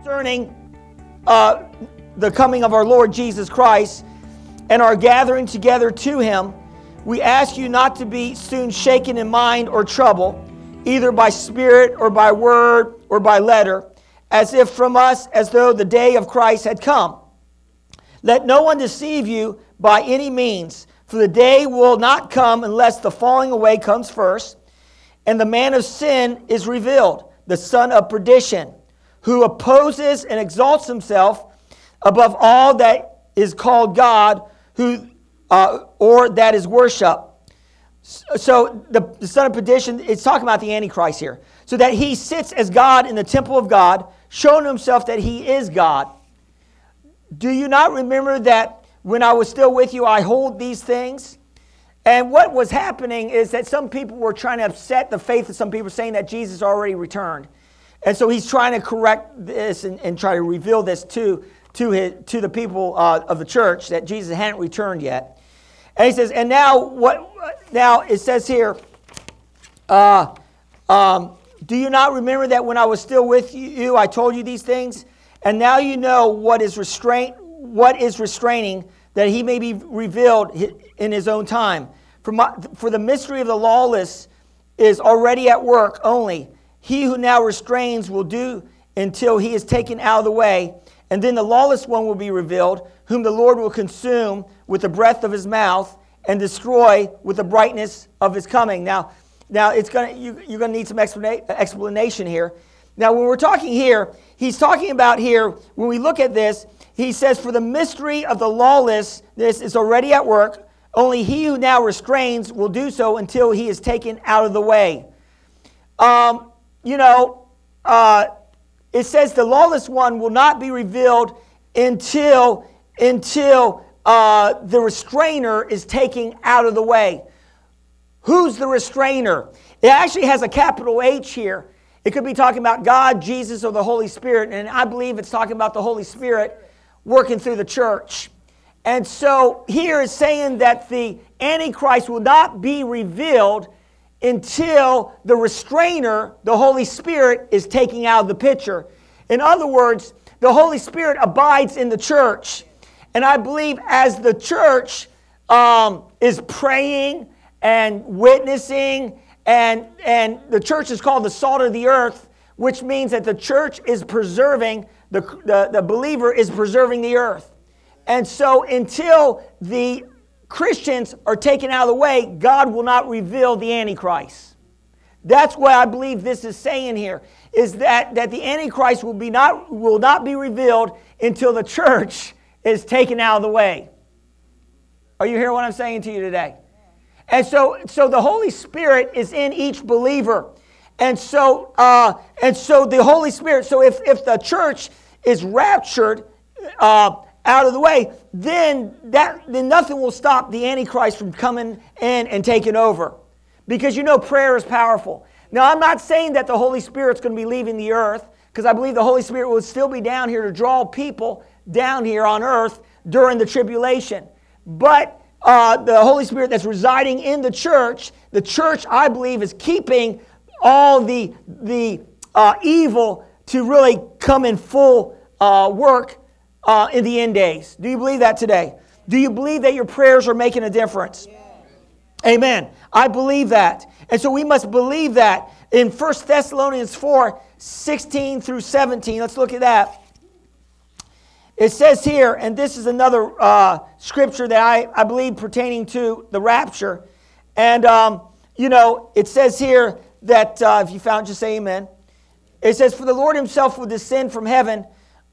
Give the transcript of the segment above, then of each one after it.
concerning uh, the coming of our Lord Jesus Christ and our gathering together to him, we ask you not to be soon shaken in mind or trouble, either by spirit or by word or by letter, as if from us, as though the day of Christ had come. Let no one deceive you by any means, for the day will not come unless the falling away comes first, and the man of sin is revealed, the son of perdition, who opposes and exalts himself above all that is called God, who uh, or that is worship. So the, the son of perdition, it's talking about the Antichrist here. So that he sits as God in the temple of God, showing himself that he is God. Do you not remember that when I was still with you, I hold these things? And what was happening is that some people were trying to upset the faith of some people, saying that Jesus already returned. And so he's trying to correct this and, and try to reveal this to, to, his, to the people uh, of the church that Jesus hadn't returned yet. And he says, and now what? Now it says here, uh, um, do you not remember that when I was still with you, I told you these things? And now you know what is restraint, what is restraining, that he may be revealed in his own time. For, my, for the mystery of the lawless is already at work only. He who now restrains will do until he is taken out of the way, and then the lawless one will be revealed, whom the Lord will consume with the breath of his mouth and destroy with the brightness of his coming. Now, now it's gonna, you, you're going to need some explanation here. Now, when we're talking here, he's talking about here, when we look at this, he says, For the mystery of the lawlessness is already at work. Only he who now restrains will do so until he is taken out of the way. Um, you know, uh, it says the lawless one will not be revealed until, until uh, the restrainer is taken out of the way. Who's the restrainer? It actually has a capital H here. It could be talking about God, Jesus, or the Holy Spirit. And I believe it's talking about the Holy Spirit working through the church. And so here is saying that the Antichrist will not be revealed until the restrainer, the Holy Spirit, is taking out of the picture. In other words, the Holy Spirit abides in the church. And I believe as the church um, is praying and witnessing, and, and the church is called the salt of the earth, which means that the church is preserving, the, the, the believer is preserving the earth. And so until the Christians are taken out of the way, God will not reveal the Antichrist. That's what I believe this is saying here, is that, that the Antichrist will, be not, will not be revealed until the church is taken out of the way. Are you hearing what I'm saying to you today? And so, so the Holy Spirit is in each believer. And so, uh, and so the Holy Spirit, so if, if the church is raptured uh, out of the way, then, that, then nothing will stop the Antichrist from coming in and taking over. Because you know prayer is powerful. Now, I'm not saying that the Holy Spirit's going to be leaving the earth, because I believe the Holy Spirit will still be down here to draw people down here on earth during the tribulation. But uh, the Holy Spirit that's residing in the church, the church, I believe, is keeping all the, the uh, evil to really come in full uh, work uh, in the end days. Do you believe that today? Do you believe that your prayers are making a difference? Amen. I believe that. And so we must believe that. In 1 Thessalonians 4 16 through 17, let's look at that. It says here, and this is another uh, scripture that I, I believe pertaining to the rapture. And, um, you know, it says here that, uh, if you found, just say amen. It says, For the Lord himself will descend from heaven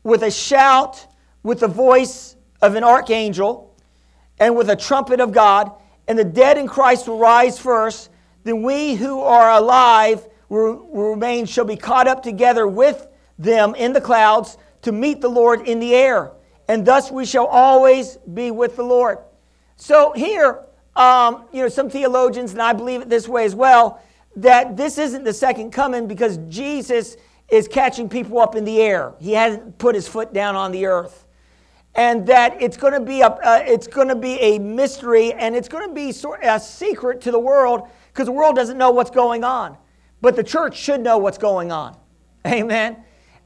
with a shout, with the voice of an archangel, and with a trumpet of God, and the dead in Christ will rise first. Then we who are alive will, remain, shall be caught up together with them in the clouds to meet the Lord in the air, and thus we shall always be with the Lord. So here, um, you know, some theologians, and I believe it this way as well, that this isn't the second coming because Jesus is catching people up in the air. He hasn't put his foot down on the earth. And that it's going to be a, uh, it's going to be a mystery and it's going to be sort a secret to the world because the world doesn't know what's going on. But the church should know what's going on. Amen.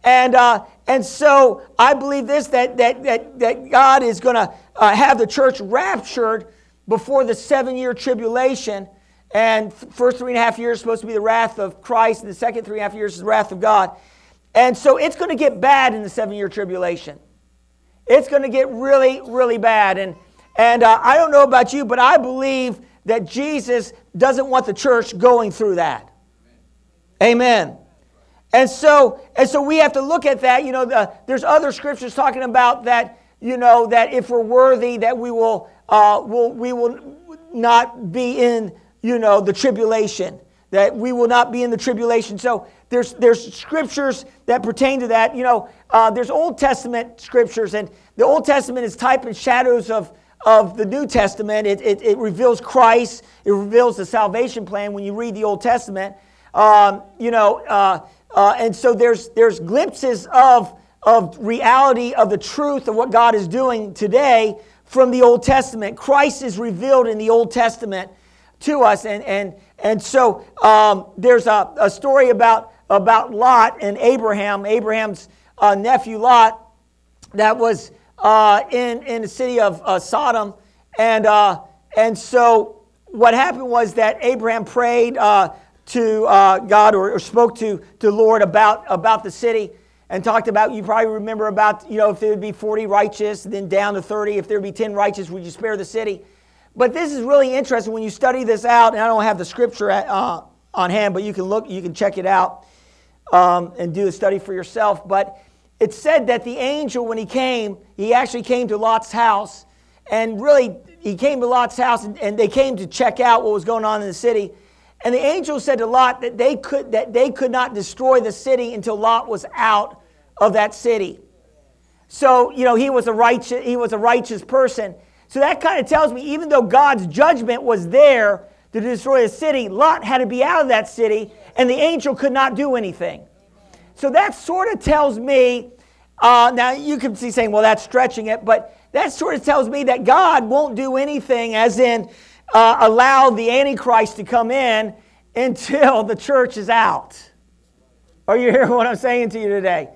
And, uh, and so I believe this that, that, that, that God is going to uh, have the church raptured before the seven year tribulation. And first three and a half years is supposed to be the wrath of Christ, and the second three and a half years is the wrath of God. And so it's going to get bad in the seven year tribulation. It's going to get really, really bad. And, and uh, I don't know about you, but I believe that Jesus doesn't want the church going through that. Amen. And so, and so we have to look at that. You know, the, there's other scriptures talking about that. You know that if we're worthy, that we will, uh, will we will not be in you know the tribulation. That we will not be in the tribulation. So there's there's scriptures that pertain to that. You know, uh, there's Old Testament scriptures, and the Old Testament is type and shadows of of the New Testament. It, it, it reveals Christ. It reveals the salvation plan when you read the Old Testament. Um, you know. Uh, uh, and so there's, there's glimpses of, of reality of the truth of what God is doing today from the Old Testament. Christ is revealed in the Old Testament to us. And, and, and so um, there's a, a story about, about Lot and Abraham, Abraham's uh, nephew Lot, that was uh, in, in the city of uh, Sodom. And, uh, and so what happened was that Abraham prayed uh, to uh, God or, or, spoke to the Lord about, about the city and talked about, you probably remember about, you know, if there would be 40 righteous, then down to 30. If there would be 10 righteous, would you spare the city? But this is really interesting when you study this out, and I don't have the scripture at, on hand, but you can look, you can check it out um, and do the study for yourself. But it said that the angel, when he came, he actually came to Lot's house, and really, he came to Lot's house, and, and they came to check out what was going on in the city. And the angel said to Lot that they could, that they could not destroy the city until Lot was out of that city. So, you know, he was a righteous, he was a righteous person. So that kind of tells me, even though God's judgment was there to destroy a city, Lot had to be out of that city, and the angel could not do anything. So that sort of tells me, uh, now you can see saying, well, that's stretching it, but that sort of tells me that God won't do anything, as in, uh, allow the Antichrist to come in until the church is out. Are you hearing what I'm saying to you today?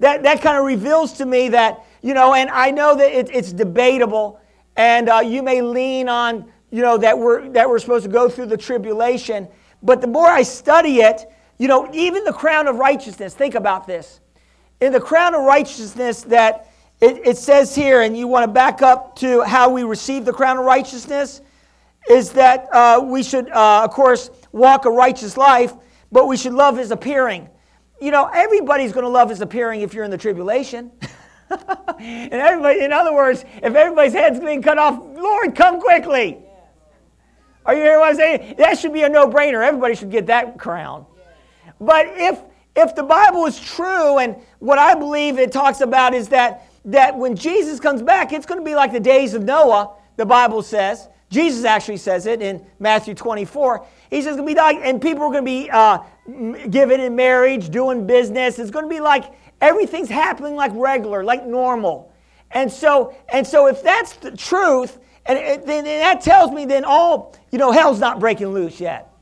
That, that kind of reveals to me that, you know, and I know that it, it's debatable, and uh, you may lean on, you know, that we're, that we're supposed to go through the tribulation. But the more I study it, you know, even the crown of righteousness, think about this. In the crown of righteousness that it, it says here, and you want to back up to how we receive the crown of righteousness, is that uh, we should, uh, of course, walk a righteous life, but we should love his appearing. You know, everybody's going to love his appearing if you're in the tribulation. and everybody, in other words, if everybody's head's being cut off, Lord, come quickly. Are you hearing what I'm saying? That should be a no-brainer. Everybody should get that crown. But if if the Bible is true, and what I believe it talks about is that that when Jesus comes back, it's going to be like the days of Noah. The Bible says Jesus actually says it in Matthew 24. He says, going to be like, and people are going to be uh, given in marriage, doing business. It's going to be like everything's happening like regular, like normal. And so, and so if that's the truth, and, then and that tells me then all, you know, hell's not breaking loose yet.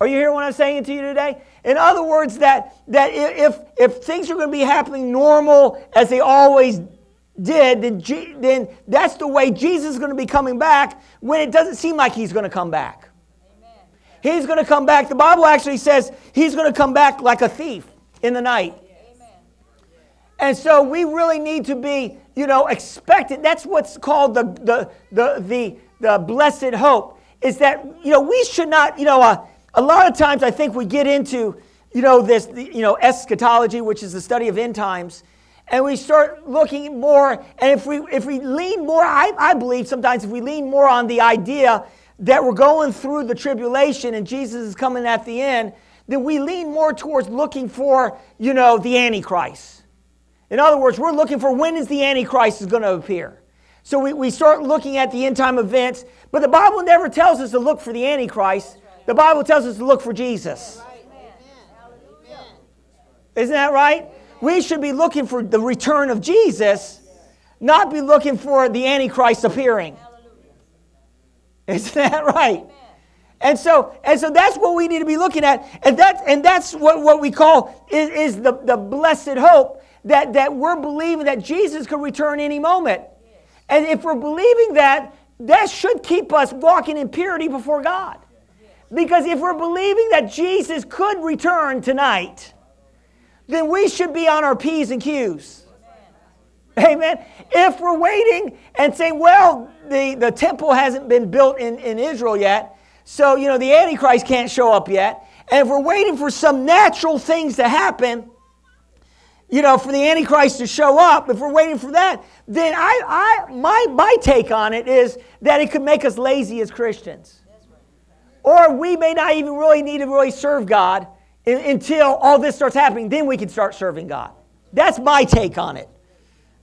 Are you hearing what I'm saying to you today? In other words, that, that if, if things are going to be happening normal as they always did, then, G, then that's the way Jesus is going to be coming back when it doesn't seem like he's going to come back. Amen. He's going to come back. The Bible actually says he's going to come back like a thief in the night. And so we really need to be, you know, expectant. That's what's called the, the, the, the, the blessed hope, is that, you know, we should not, you know, uh, a lot of times I think we get into, you know, this, you know, eschatology, which is the study of end times and we start looking more and if we if we lean more I, I believe sometimes if we lean more on the idea that we're going through the tribulation and jesus is coming at the end then we lean more towards looking for you know the antichrist in other words we're looking for when is the antichrist is going to appear so we, we start looking at the end time events but the bible never tells us to look for the antichrist the bible tells us to look for jesus isn't that right we should be looking for the return of Jesus, not be looking for the Antichrist appearing. Isn't that right? And so, and so that's what we need to be looking at. And that and that's what, what we call is, is the, the blessed hope that, that we're believing that Jesus could return any moment. And if we're believing that, that should keep us walking in purity before God. Because if we're believing that Jesus could return tonight, then we should be on our P's and Q's. Amen. If we're waiting and saying, well, the, the temple hasn't been built in, in Israel yet, so, you know, the Antichrist can't show up yet, and if we're waiting for some natural things to happen, you know, for the Antichrist to show up, if we're waiting for that, then I, I, my, my take on it is that it could make us lazy as Christians. Or we may not even really need to really serve God until all this starts happening. Then we can start serving God. That's my take on it.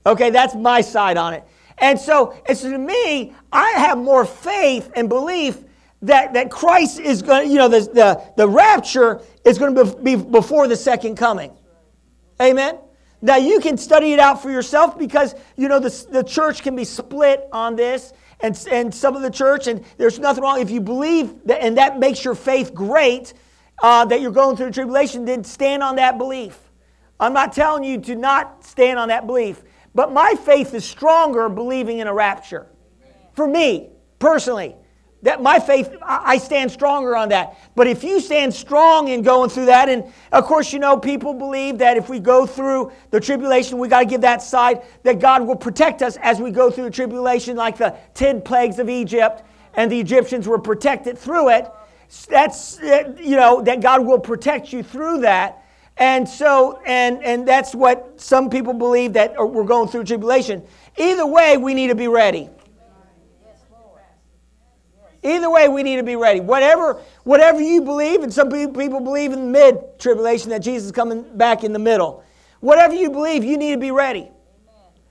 Okay, that's my side on it. And so, and so to me, I have more faith and belief that, that Christ is going to, you know, the, the, the rapture is going to be before the second coming. Amen? Now, you can study it out for yourself because, you know, the, the church can be split on this and, and some of the church, and there's nothing wrong. If you believe that, and that makes your faith great, uh, that you're going through the tribulation, then stand on that belief. I'm not telling you to not stand on that belief, but my faith is stronger believing in a rapture. For me, personally. That my faith, I stand stronger on that. But if you stand strong in going through that, and of course, you know, people believe that if we go through the tribulation, we got to give that side, that God will protect us as we go through the tribulation, like the 10 plagues of Egypt, and the Egyptians were protected through it. That's, you know, that God will protect you through that. And so, and, and that's what some people believe that uh, we're going through tribulation. Either way, we need to be ready. Either way, we need to be ready. Whatever, whatever you believe, and some people believe in the mid tribulation that Jesus is coming back in the middle. Whatever you believe, you need to be ready.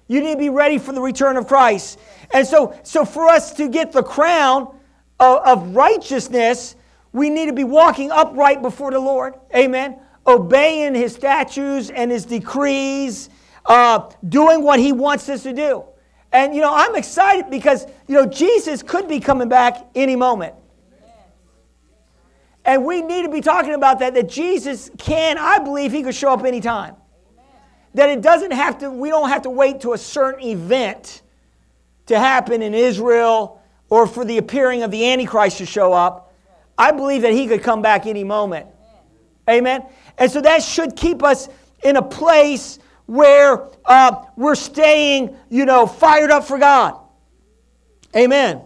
You need to be ready for the return of Christ. And so, so for us to get the crown of, of righteousness, we need to be walking upright before the Lord. Amen. Obeying his statutes and his decrees, uh, doing what he wants us to do. And, you know, I'm excited because, you know, Jesus could be coming back any moment. And we need to be talking about that, that Jesus can, I believe he could show up anytime. That it doesn't have to, we don't have to wait to a certain event to happen in Israel or for the appearing of the Antichrist to show up. I believe that he could come back any moment. Amen. And so that should keep us in a place where uh, we're staying, you know, fired up for God. Amen.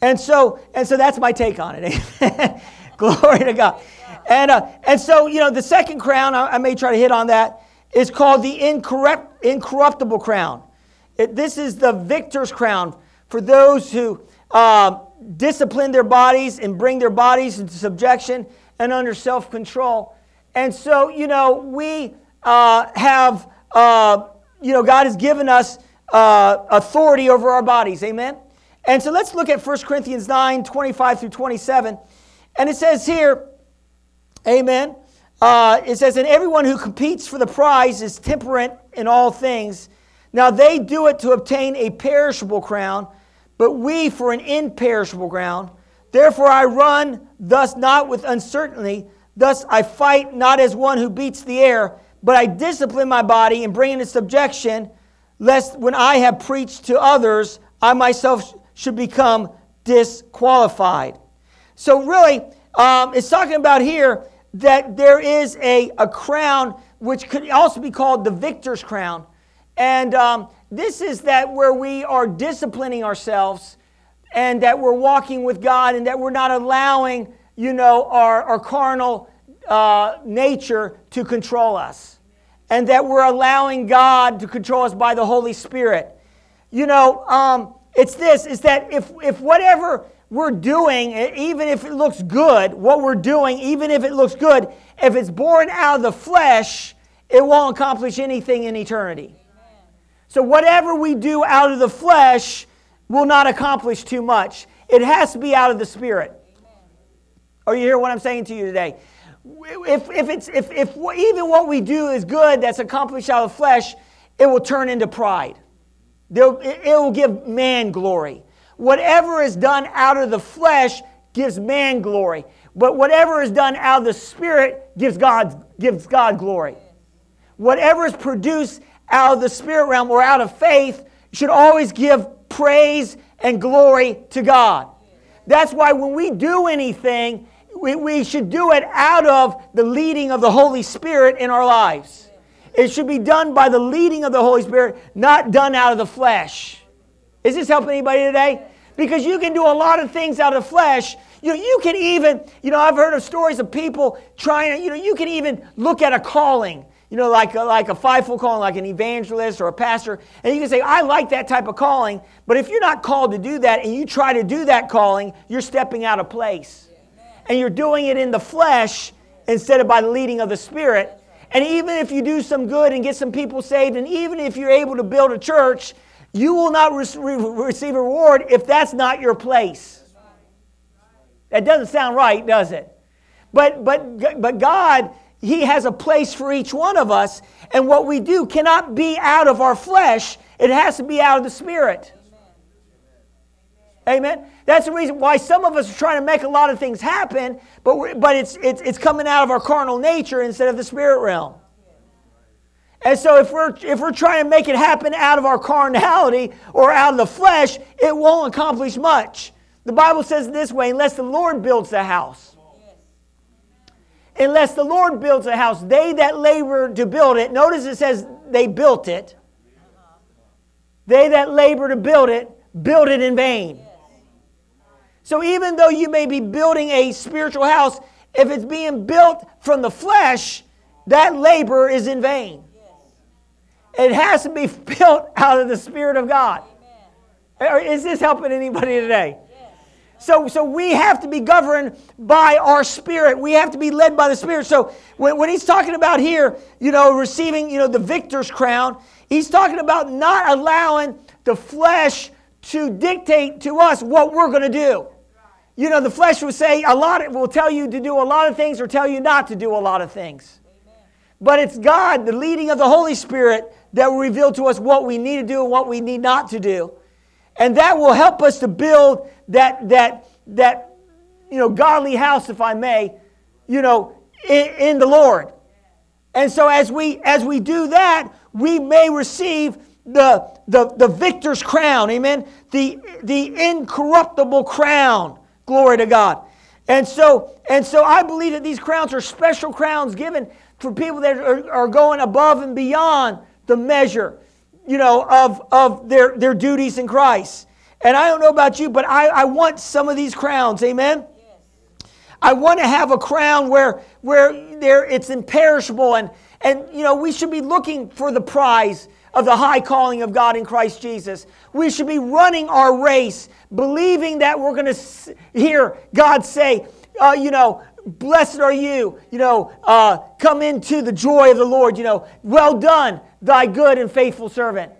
And so, and so that's my take on it. Glory to God. And, uh, and so, you know, the second crown, I, I, may try to hit on that, is called the incorrupt, incorruptible crown. It, this is the victor's crown for those who uh, discipline their bodies and bring their bodies into subjection and under self control. And so, you know, we uh, have uh, you know, God has given us uh, authority over our bodies. Amen? And so let's look at 1 Corinthians 9 25 through 27. And it says here, Amen. Uh, it says, And everyone who competes for the prize is temperate in all things. Now they do it to obtain a perishable crown, but we for an imperishable crown. Therefore I run thus not with uncertainty. Thus I fight not as one who beats the air but I discipline my body and bring it into subjection, lest when I have preached to others, I myself should become disqualified. So, really, um, it's talking about here that there is a, a crown which could also be called the victor's crown. And um, this is that where we are disciplining ourselves and that we're walking with God and that we're not allowing, you know, our, our carnal uh, nature to control us and that we're allowing God to control us by the Holy Spirit. You know, um, it's this is that if, if whatever we're doing, even if it looks good, what we're doing, even if it looks good, if it's born out of the flesh, it won't accomplish anything in eternity. So, whatever we do out of the flesh will not accomplish too much. It has to be out of the spirit. Are you hear what I'm saying to you today? If, if, it's, if, if even what we do is good that's accomplished out of flesh, it will turn into pride. it will give man glory. Whatever is done out of the flesh gives man glory. But whatever is done out of the Spirit gives God, gives God glory. Whatever is produced out of the spirit realm or out of faith should always give praise and glory to God. That's why when we do anything, we, we should do it out of the leading of the Holy Spirit in our lives. It should be done by the leading of the Holy Spirit, not done out of the flesh. Is this helping anybody today? Because you can do a lot of things out of the flesh. You you can even, you know, I've heard of stories of people trying to, you know, you can even look at a calling you know, like a, like a fivefold calling, like an evangelist or a pastor, and you can say, I like that type of calling, but if you're not called to do that and you try to do that calling, you're stepping out of place. And you're doing it in the flesh instead of by the leading of the Spirit. And even if you do some good and get some people saved, and even if you're able to build a church, you will not re- receive a reward if that's not your place. That doesn't sound right, does it? But, but, but God he has a place for each one of us, and what we do cannot be out of our flesh, it has to be out of the Spirit. Amen. That's the reason why some of us are trying to make a lot of things happen, but, but it's, it's, it's coming out of our carnal nature instead of the spirit realm. And so if we're, if we're trying to make it happen out of our carnality or out of the flesh, it won't accomplish much. The Bible says this way unless the Lord builds the house, unless the Lord builds a house. They that labor to build it, notice it says they built it. They that labor to build it, build it in vain. So even though you may be building a spiritual house, if it's being built from the flesh, that labor is in vain. It has to be built out of the Spirit of God. Is this helping anybody today? So, so we have to be governed by our spirit. We have to be led by the spirit. So when, when he's talking about here, you know, receiving, you know, the victor's crown, he's talking about not allowing the flesh to dictate to us what we're going to do. You know, the flesh will say a lot, of, will tell you to do a lot of things or tell you not to do a lot of things. But it's God, the leading of the Holy Spirit, that will reveal to us what we need to do and what we need not to do. And that will help us to build that, that, that you know, godly house, if I may, you know, in, in the Lord. And so as we as we do that, we may receive the, the, the victor's crown, amen. The the incorruptible crown. Glory to God. And so, and so I believe that these crowns are special crowns given for people that are, are going above and beyond the measure you know, of, of their, their duties in Christ. And I don't know about you, but I, I want some of these crowns. Amen? I want to have a crown where, where there, it's imperishable. And, and, you know, we should be looking for the prize of the high calling of God in Christ Jesus. We should be running our race, believing that we're going to hear God say, uh, you know, blessed are you, you know, uh, come into the joy of the Lord, you know, well done, thy good and faithful servant.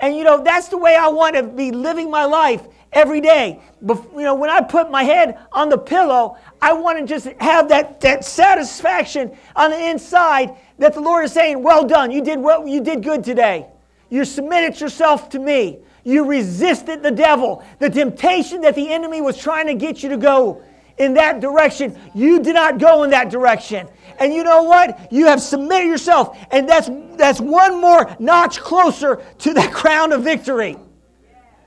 And you know, that's the way I want to be living my life every day. But you know, when I put my head on the pillow, I want to just have that, that satisfaction on the inside that the Lord is saying, Well done, you did well, you did good today. You submitted yourself to me. You resisted the devil, the temptation that the enemy was trying to get you to go in that direction. You did not go in that direction. And you know what? You have submitted yourself, and that's that's one more notch closer to that crown of victory.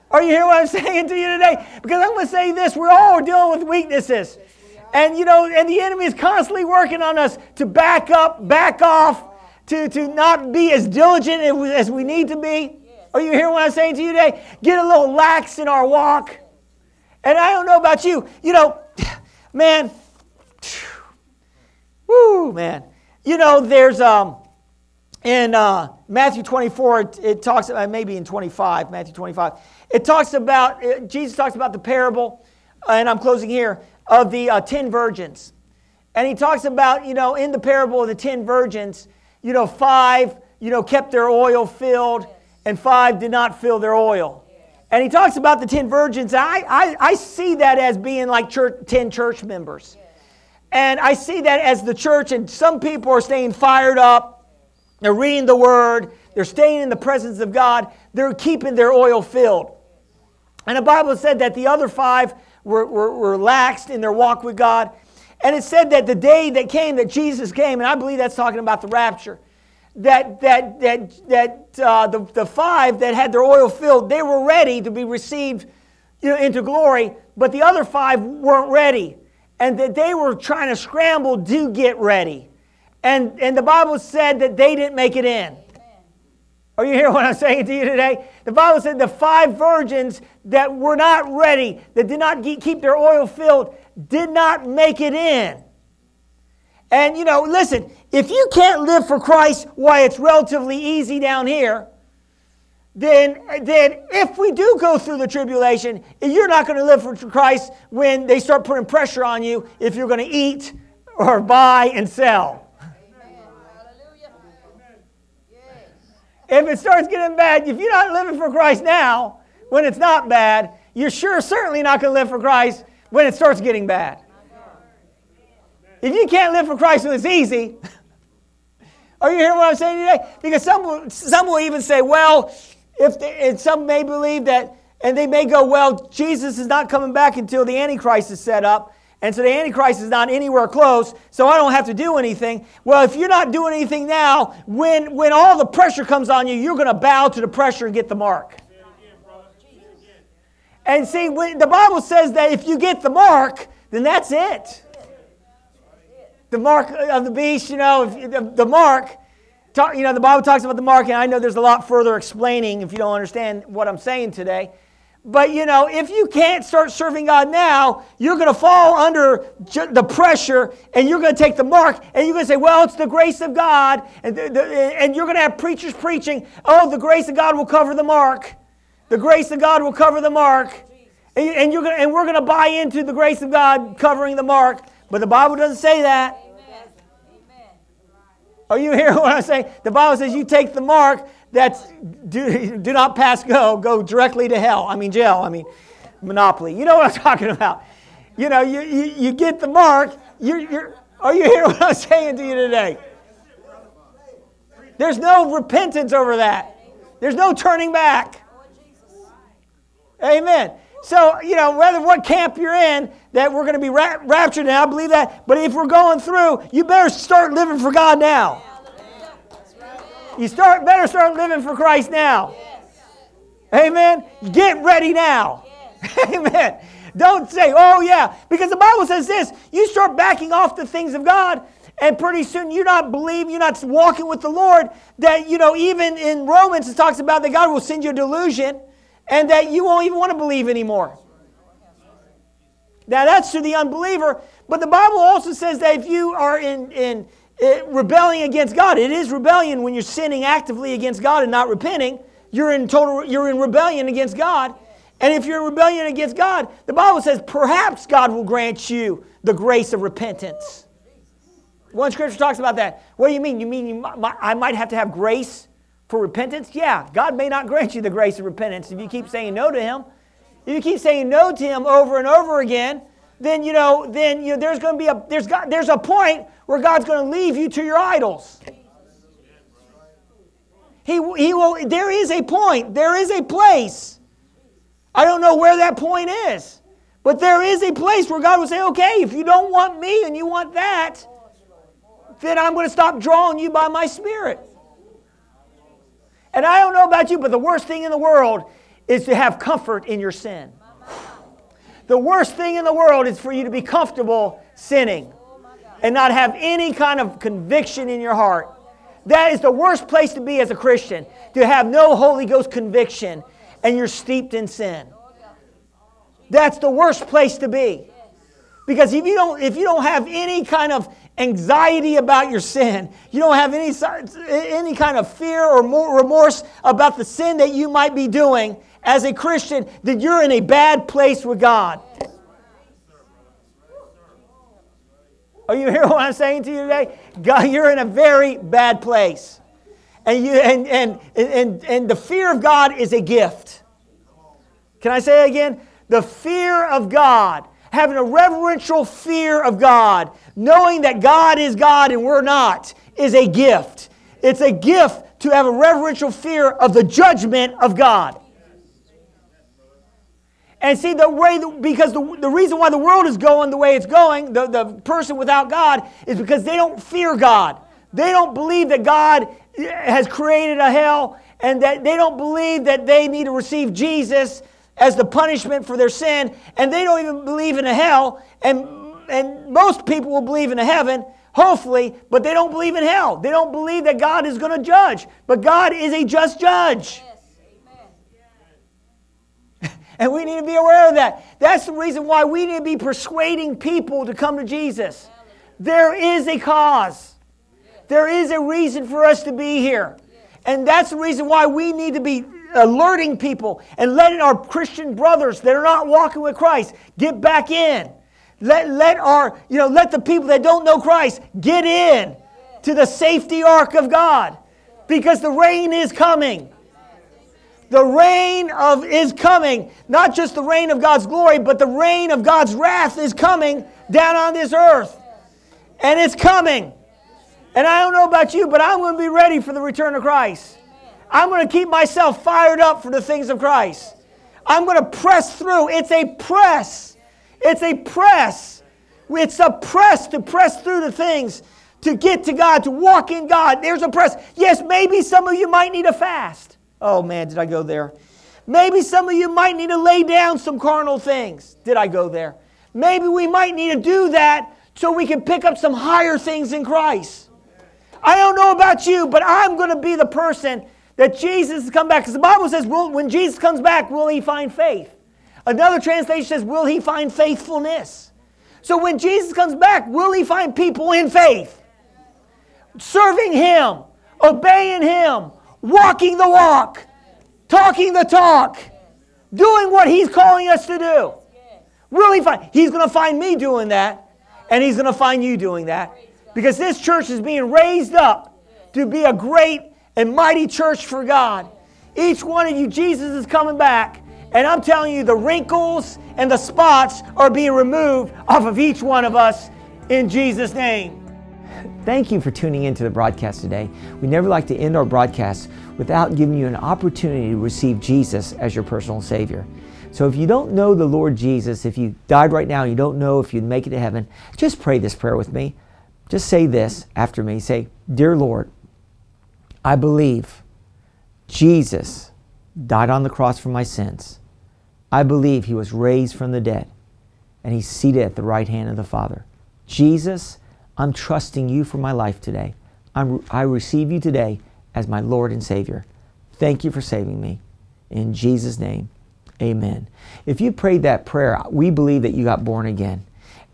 Are you hearing what I'm saying to you today? Because I'm going to say this: we're all dealing with weaknesses, and you know, and the enemy is constantly working on us to back up, back off, to to not be as diligent as we need to be. Are you hearing what I'm saying to you today? Get a little lax in our walk. And I don't know about you, you know, man, whoo, man. You know, there's um, in uh, Matthew 24, it, it talks about, maybe in 25, Matthew 25, it talks about, it, Jesus talks about the parable, uh, and I'm closing here, of the uh, 10 virgins. And he talks about, you know, in the parable of the 10 virgins, you know, five, you know, kept their oil filled, and five did not fill their oil. And he talks about the 10 virgins. I, I, I see that as being like church, 10 church members. And I see that as the church, and some people are staying fired up. They're reading the word, they're staying in the presence of God, they're keeping their oil filled. And the Bible said that the other five were, were, were relaxed in their walk with God. And it said that the day that came, that Jesus came, and I believe that's talking about the rapture, that, that, that, that uh, the, the five that had their oil filled, they were ready to be received you know, into glory, but the other five weren't ready. And that they were trying to scramble to get ready. And, and the Bible said that they didn't make it in. Are you hearing what I'm saying to you today? The Bible said the five virgins that were not ready, that did not keep their oil filled, did not make it in. And you know, listen, if you can't live for Christ, why it's relatively easy down here, then, then if we do go through the tribulation, you're not going to live for Christ when they start putting pressure on you if you're going to eat or buy and sell. If it starts getting bad, if you're not living for Christ now, when it's not bad, you're sure certainly not going to live for Christ when it starts getting bad. If you can't live for Christ when it's easy, are you hearing what I'm saying today? Because some some will even say, well, if they, and some may believe that, and they may go, well, Jesus is not coming back until the Antichrist is set up. And so the Antichrist is not anywhere close, so I don't have to do anything. Well, if you're not doing anything now, when, when all the pressure comes on you, you're going to bow to the pressure and get the mark. And see, the Bible says that if you get the mark, then that's it. The mark of the beast, you know, the, mark, you know, the Bible talks about the mark, and I know there's a lot further explaining if you don't understand what I'm saying today. But you know, if you can't start serving God now, you're going to fall under the pressure and you're going to take the mark and you're going to say, well, it's the grace of God. And, the, the, and you're going to have preachers preaching, oh, the grace of God will cover the mark. The grace of God will cover the mark. And, and you're gonna, and we're going to buy into the grace of God covering the mark. But the Bible doesn't say that. Are you hearing what I'm saying? The Bible says you take the mark that's do, do not pass go, go directly to hell. I mean, jail. I mean, monopoly. You know what I'm talking about. You know, you, you, you get the mark. You're, you're, are you hearing what I'm saying to you today? There's no repentance over that. There's no turning back. Amen. So, you know, whether what camp you're in, that we're going to be raptured now, I believe that. But if we're going through, you better start living for God now. You start better start living for Christ now. Amen. Get ready now. Amen. Don't say, oh yeah, because the Bible says this. You start backing off the things of God, and pretty soon you're not believing, you're not walking with the Lord. That, you know, even in Romans it talks about that God will send you a delusion and that you won't even want to believe anymore. Now that's to the unbeliever, but the Bible also says that if you are in, in it, rebelling against God. It is rebellion when you're sinning actively against God and not repenting. You're in total you're in rebellion against God. And if you're in rebellion against God, the Bible says perhaps God will grant you the grace of repentance. One scripture talks about that. What do you mean? You mean you might, I might have to have grace for repentance? Yeah, God may not grant you the grace of repentance if you keep saying no to Him. If you keep saying no to Him over and over again, then you know, then you know, there's going to be a there's got there's a point where God's going to leave you to your idols. He, he will, there is a point, there is a place. I don't know where that point is, but there is a place where God will say, okay, if you don't want me and you want that, then I'm going to stop drawing you by my spirit. And I don't know about you, but the worst thing in the world is to have comfort in your sin. The worst thing in the world is for you to be comfortable sinning and not have any kind of conviction in your heart. That is the worst place to be as a Christian, to have no Holy Ghost conviction and you're steeped in sin. That's the worst place to be. Because if you don't, if you don't have any kind of anxiety about your sin, you don't have any, any kind of fear or remorse about the sin that you might be doing as a Christian, then you're in a bad place with God. Are you hearing what I'm saying to you today? God, you're in a very bad place. And, you, and, and, and, and the fear of God is a gift. Can I say it again? The fear of God, having a reverential fear of God, knowing that God is God and we're not, is a gift. It's a gift to have a reverential fear of the judgment of God. And see, the way, because the, the reason why the world is going the way it's going, the, the person without God, is because they don't fear God. They don't believe that God has created a hell and that they don't believe that they need to receive Jesus as the punishment for their sin. And they don't even believe in a hell. And, and most people will believe in a heaven, hopefully, but they don't believe in hell. They don't believe that God is going to judge. But God is a just judge. And we need to be aware of that. That's the reason why we need to be persuading people to come to Jesus. There is a cause, there is a reason for us to be here. And that's the reason why we need to be alerting people and letting our Christian brothers that are not walking with Christ get back in. Let, let our, you know, let the people that don't know Christ get in to the safety ark of God. Because the rain is coming. The rain of is coming. Not just the rain of God's glory, but the rain of God's wrath is coming down on this earth. And it's coming. And I don't know about you, but I'm going to be ready for the return of Christ. I'm going to keep myself fired up for the things of Christ. I'm going to press through. It's a press. It's a press. It's a press to press through the things, to get to God, to walk in God. There's a press. Yes, maybe some of you might need a fast. Oh man, did I go there? Maybe some of you might need to lay down some carnal things. Did I go there? Maybe we might need to do that so we can pick up some higher things in Christ. I don't know about you, but I'm going to be the person that Jesus has come back. Because the Bible says, will, when Jesus comes back, will he find faith? Another translation says, will he find faithfulness? So when Jesus comes back, will he find people in faith? Serving him, obeying him, walking the walk, talking the talk, doing what He's calling us to do. Really find He's going to find me doing that, and He's going to find you doing that. Because this church is being raised up to be a great and mighty church for God. Each one of you, Jesus is coming back. And I'm telling you, the wrinkles and the spots are being removed off of each one of us in Jesus' name. Thank you for tuning into the broadcast today. We never like to end our broadcast without giving you an opportunity to receive Jesus as your personal Savior. So if you don't know the Lord Jesus, if you died right now, you don't know if you'd make it to heaven, just pray this prayer with me. Just say this after me. Say, Dear Lord, I believe Jesus died on the cross for my sins. I believe he was raised from the dead and he's seated at the right hand of the Father. Jesus, I'm trusting you for my life today. I'm, I receive you today as my Lord and Savior. Thank you for saving me. In Jesus' name, amen. If you prayed that prayer, we believe that you got born again.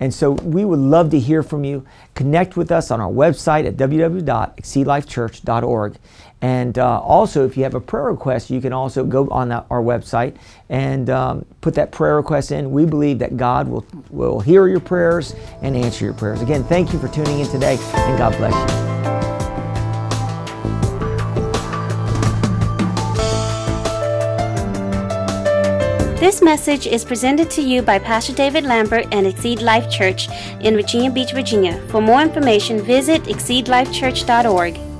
And so we would love to hear from you. Connect with us on our website at www.exceedlifechurch.org. And uh, also, if you have a prayer request, you can also go on our website and um, put that prayer request in. We believe that God will, will hear your prayers and answer your prayers. Again, thank you for tuning in today, and God bless you. This message is presented to you by Pastor David Lambert and Exceed Life Church in Virginia Beach, Virginia. For more information, visit exceedlifechurch.org.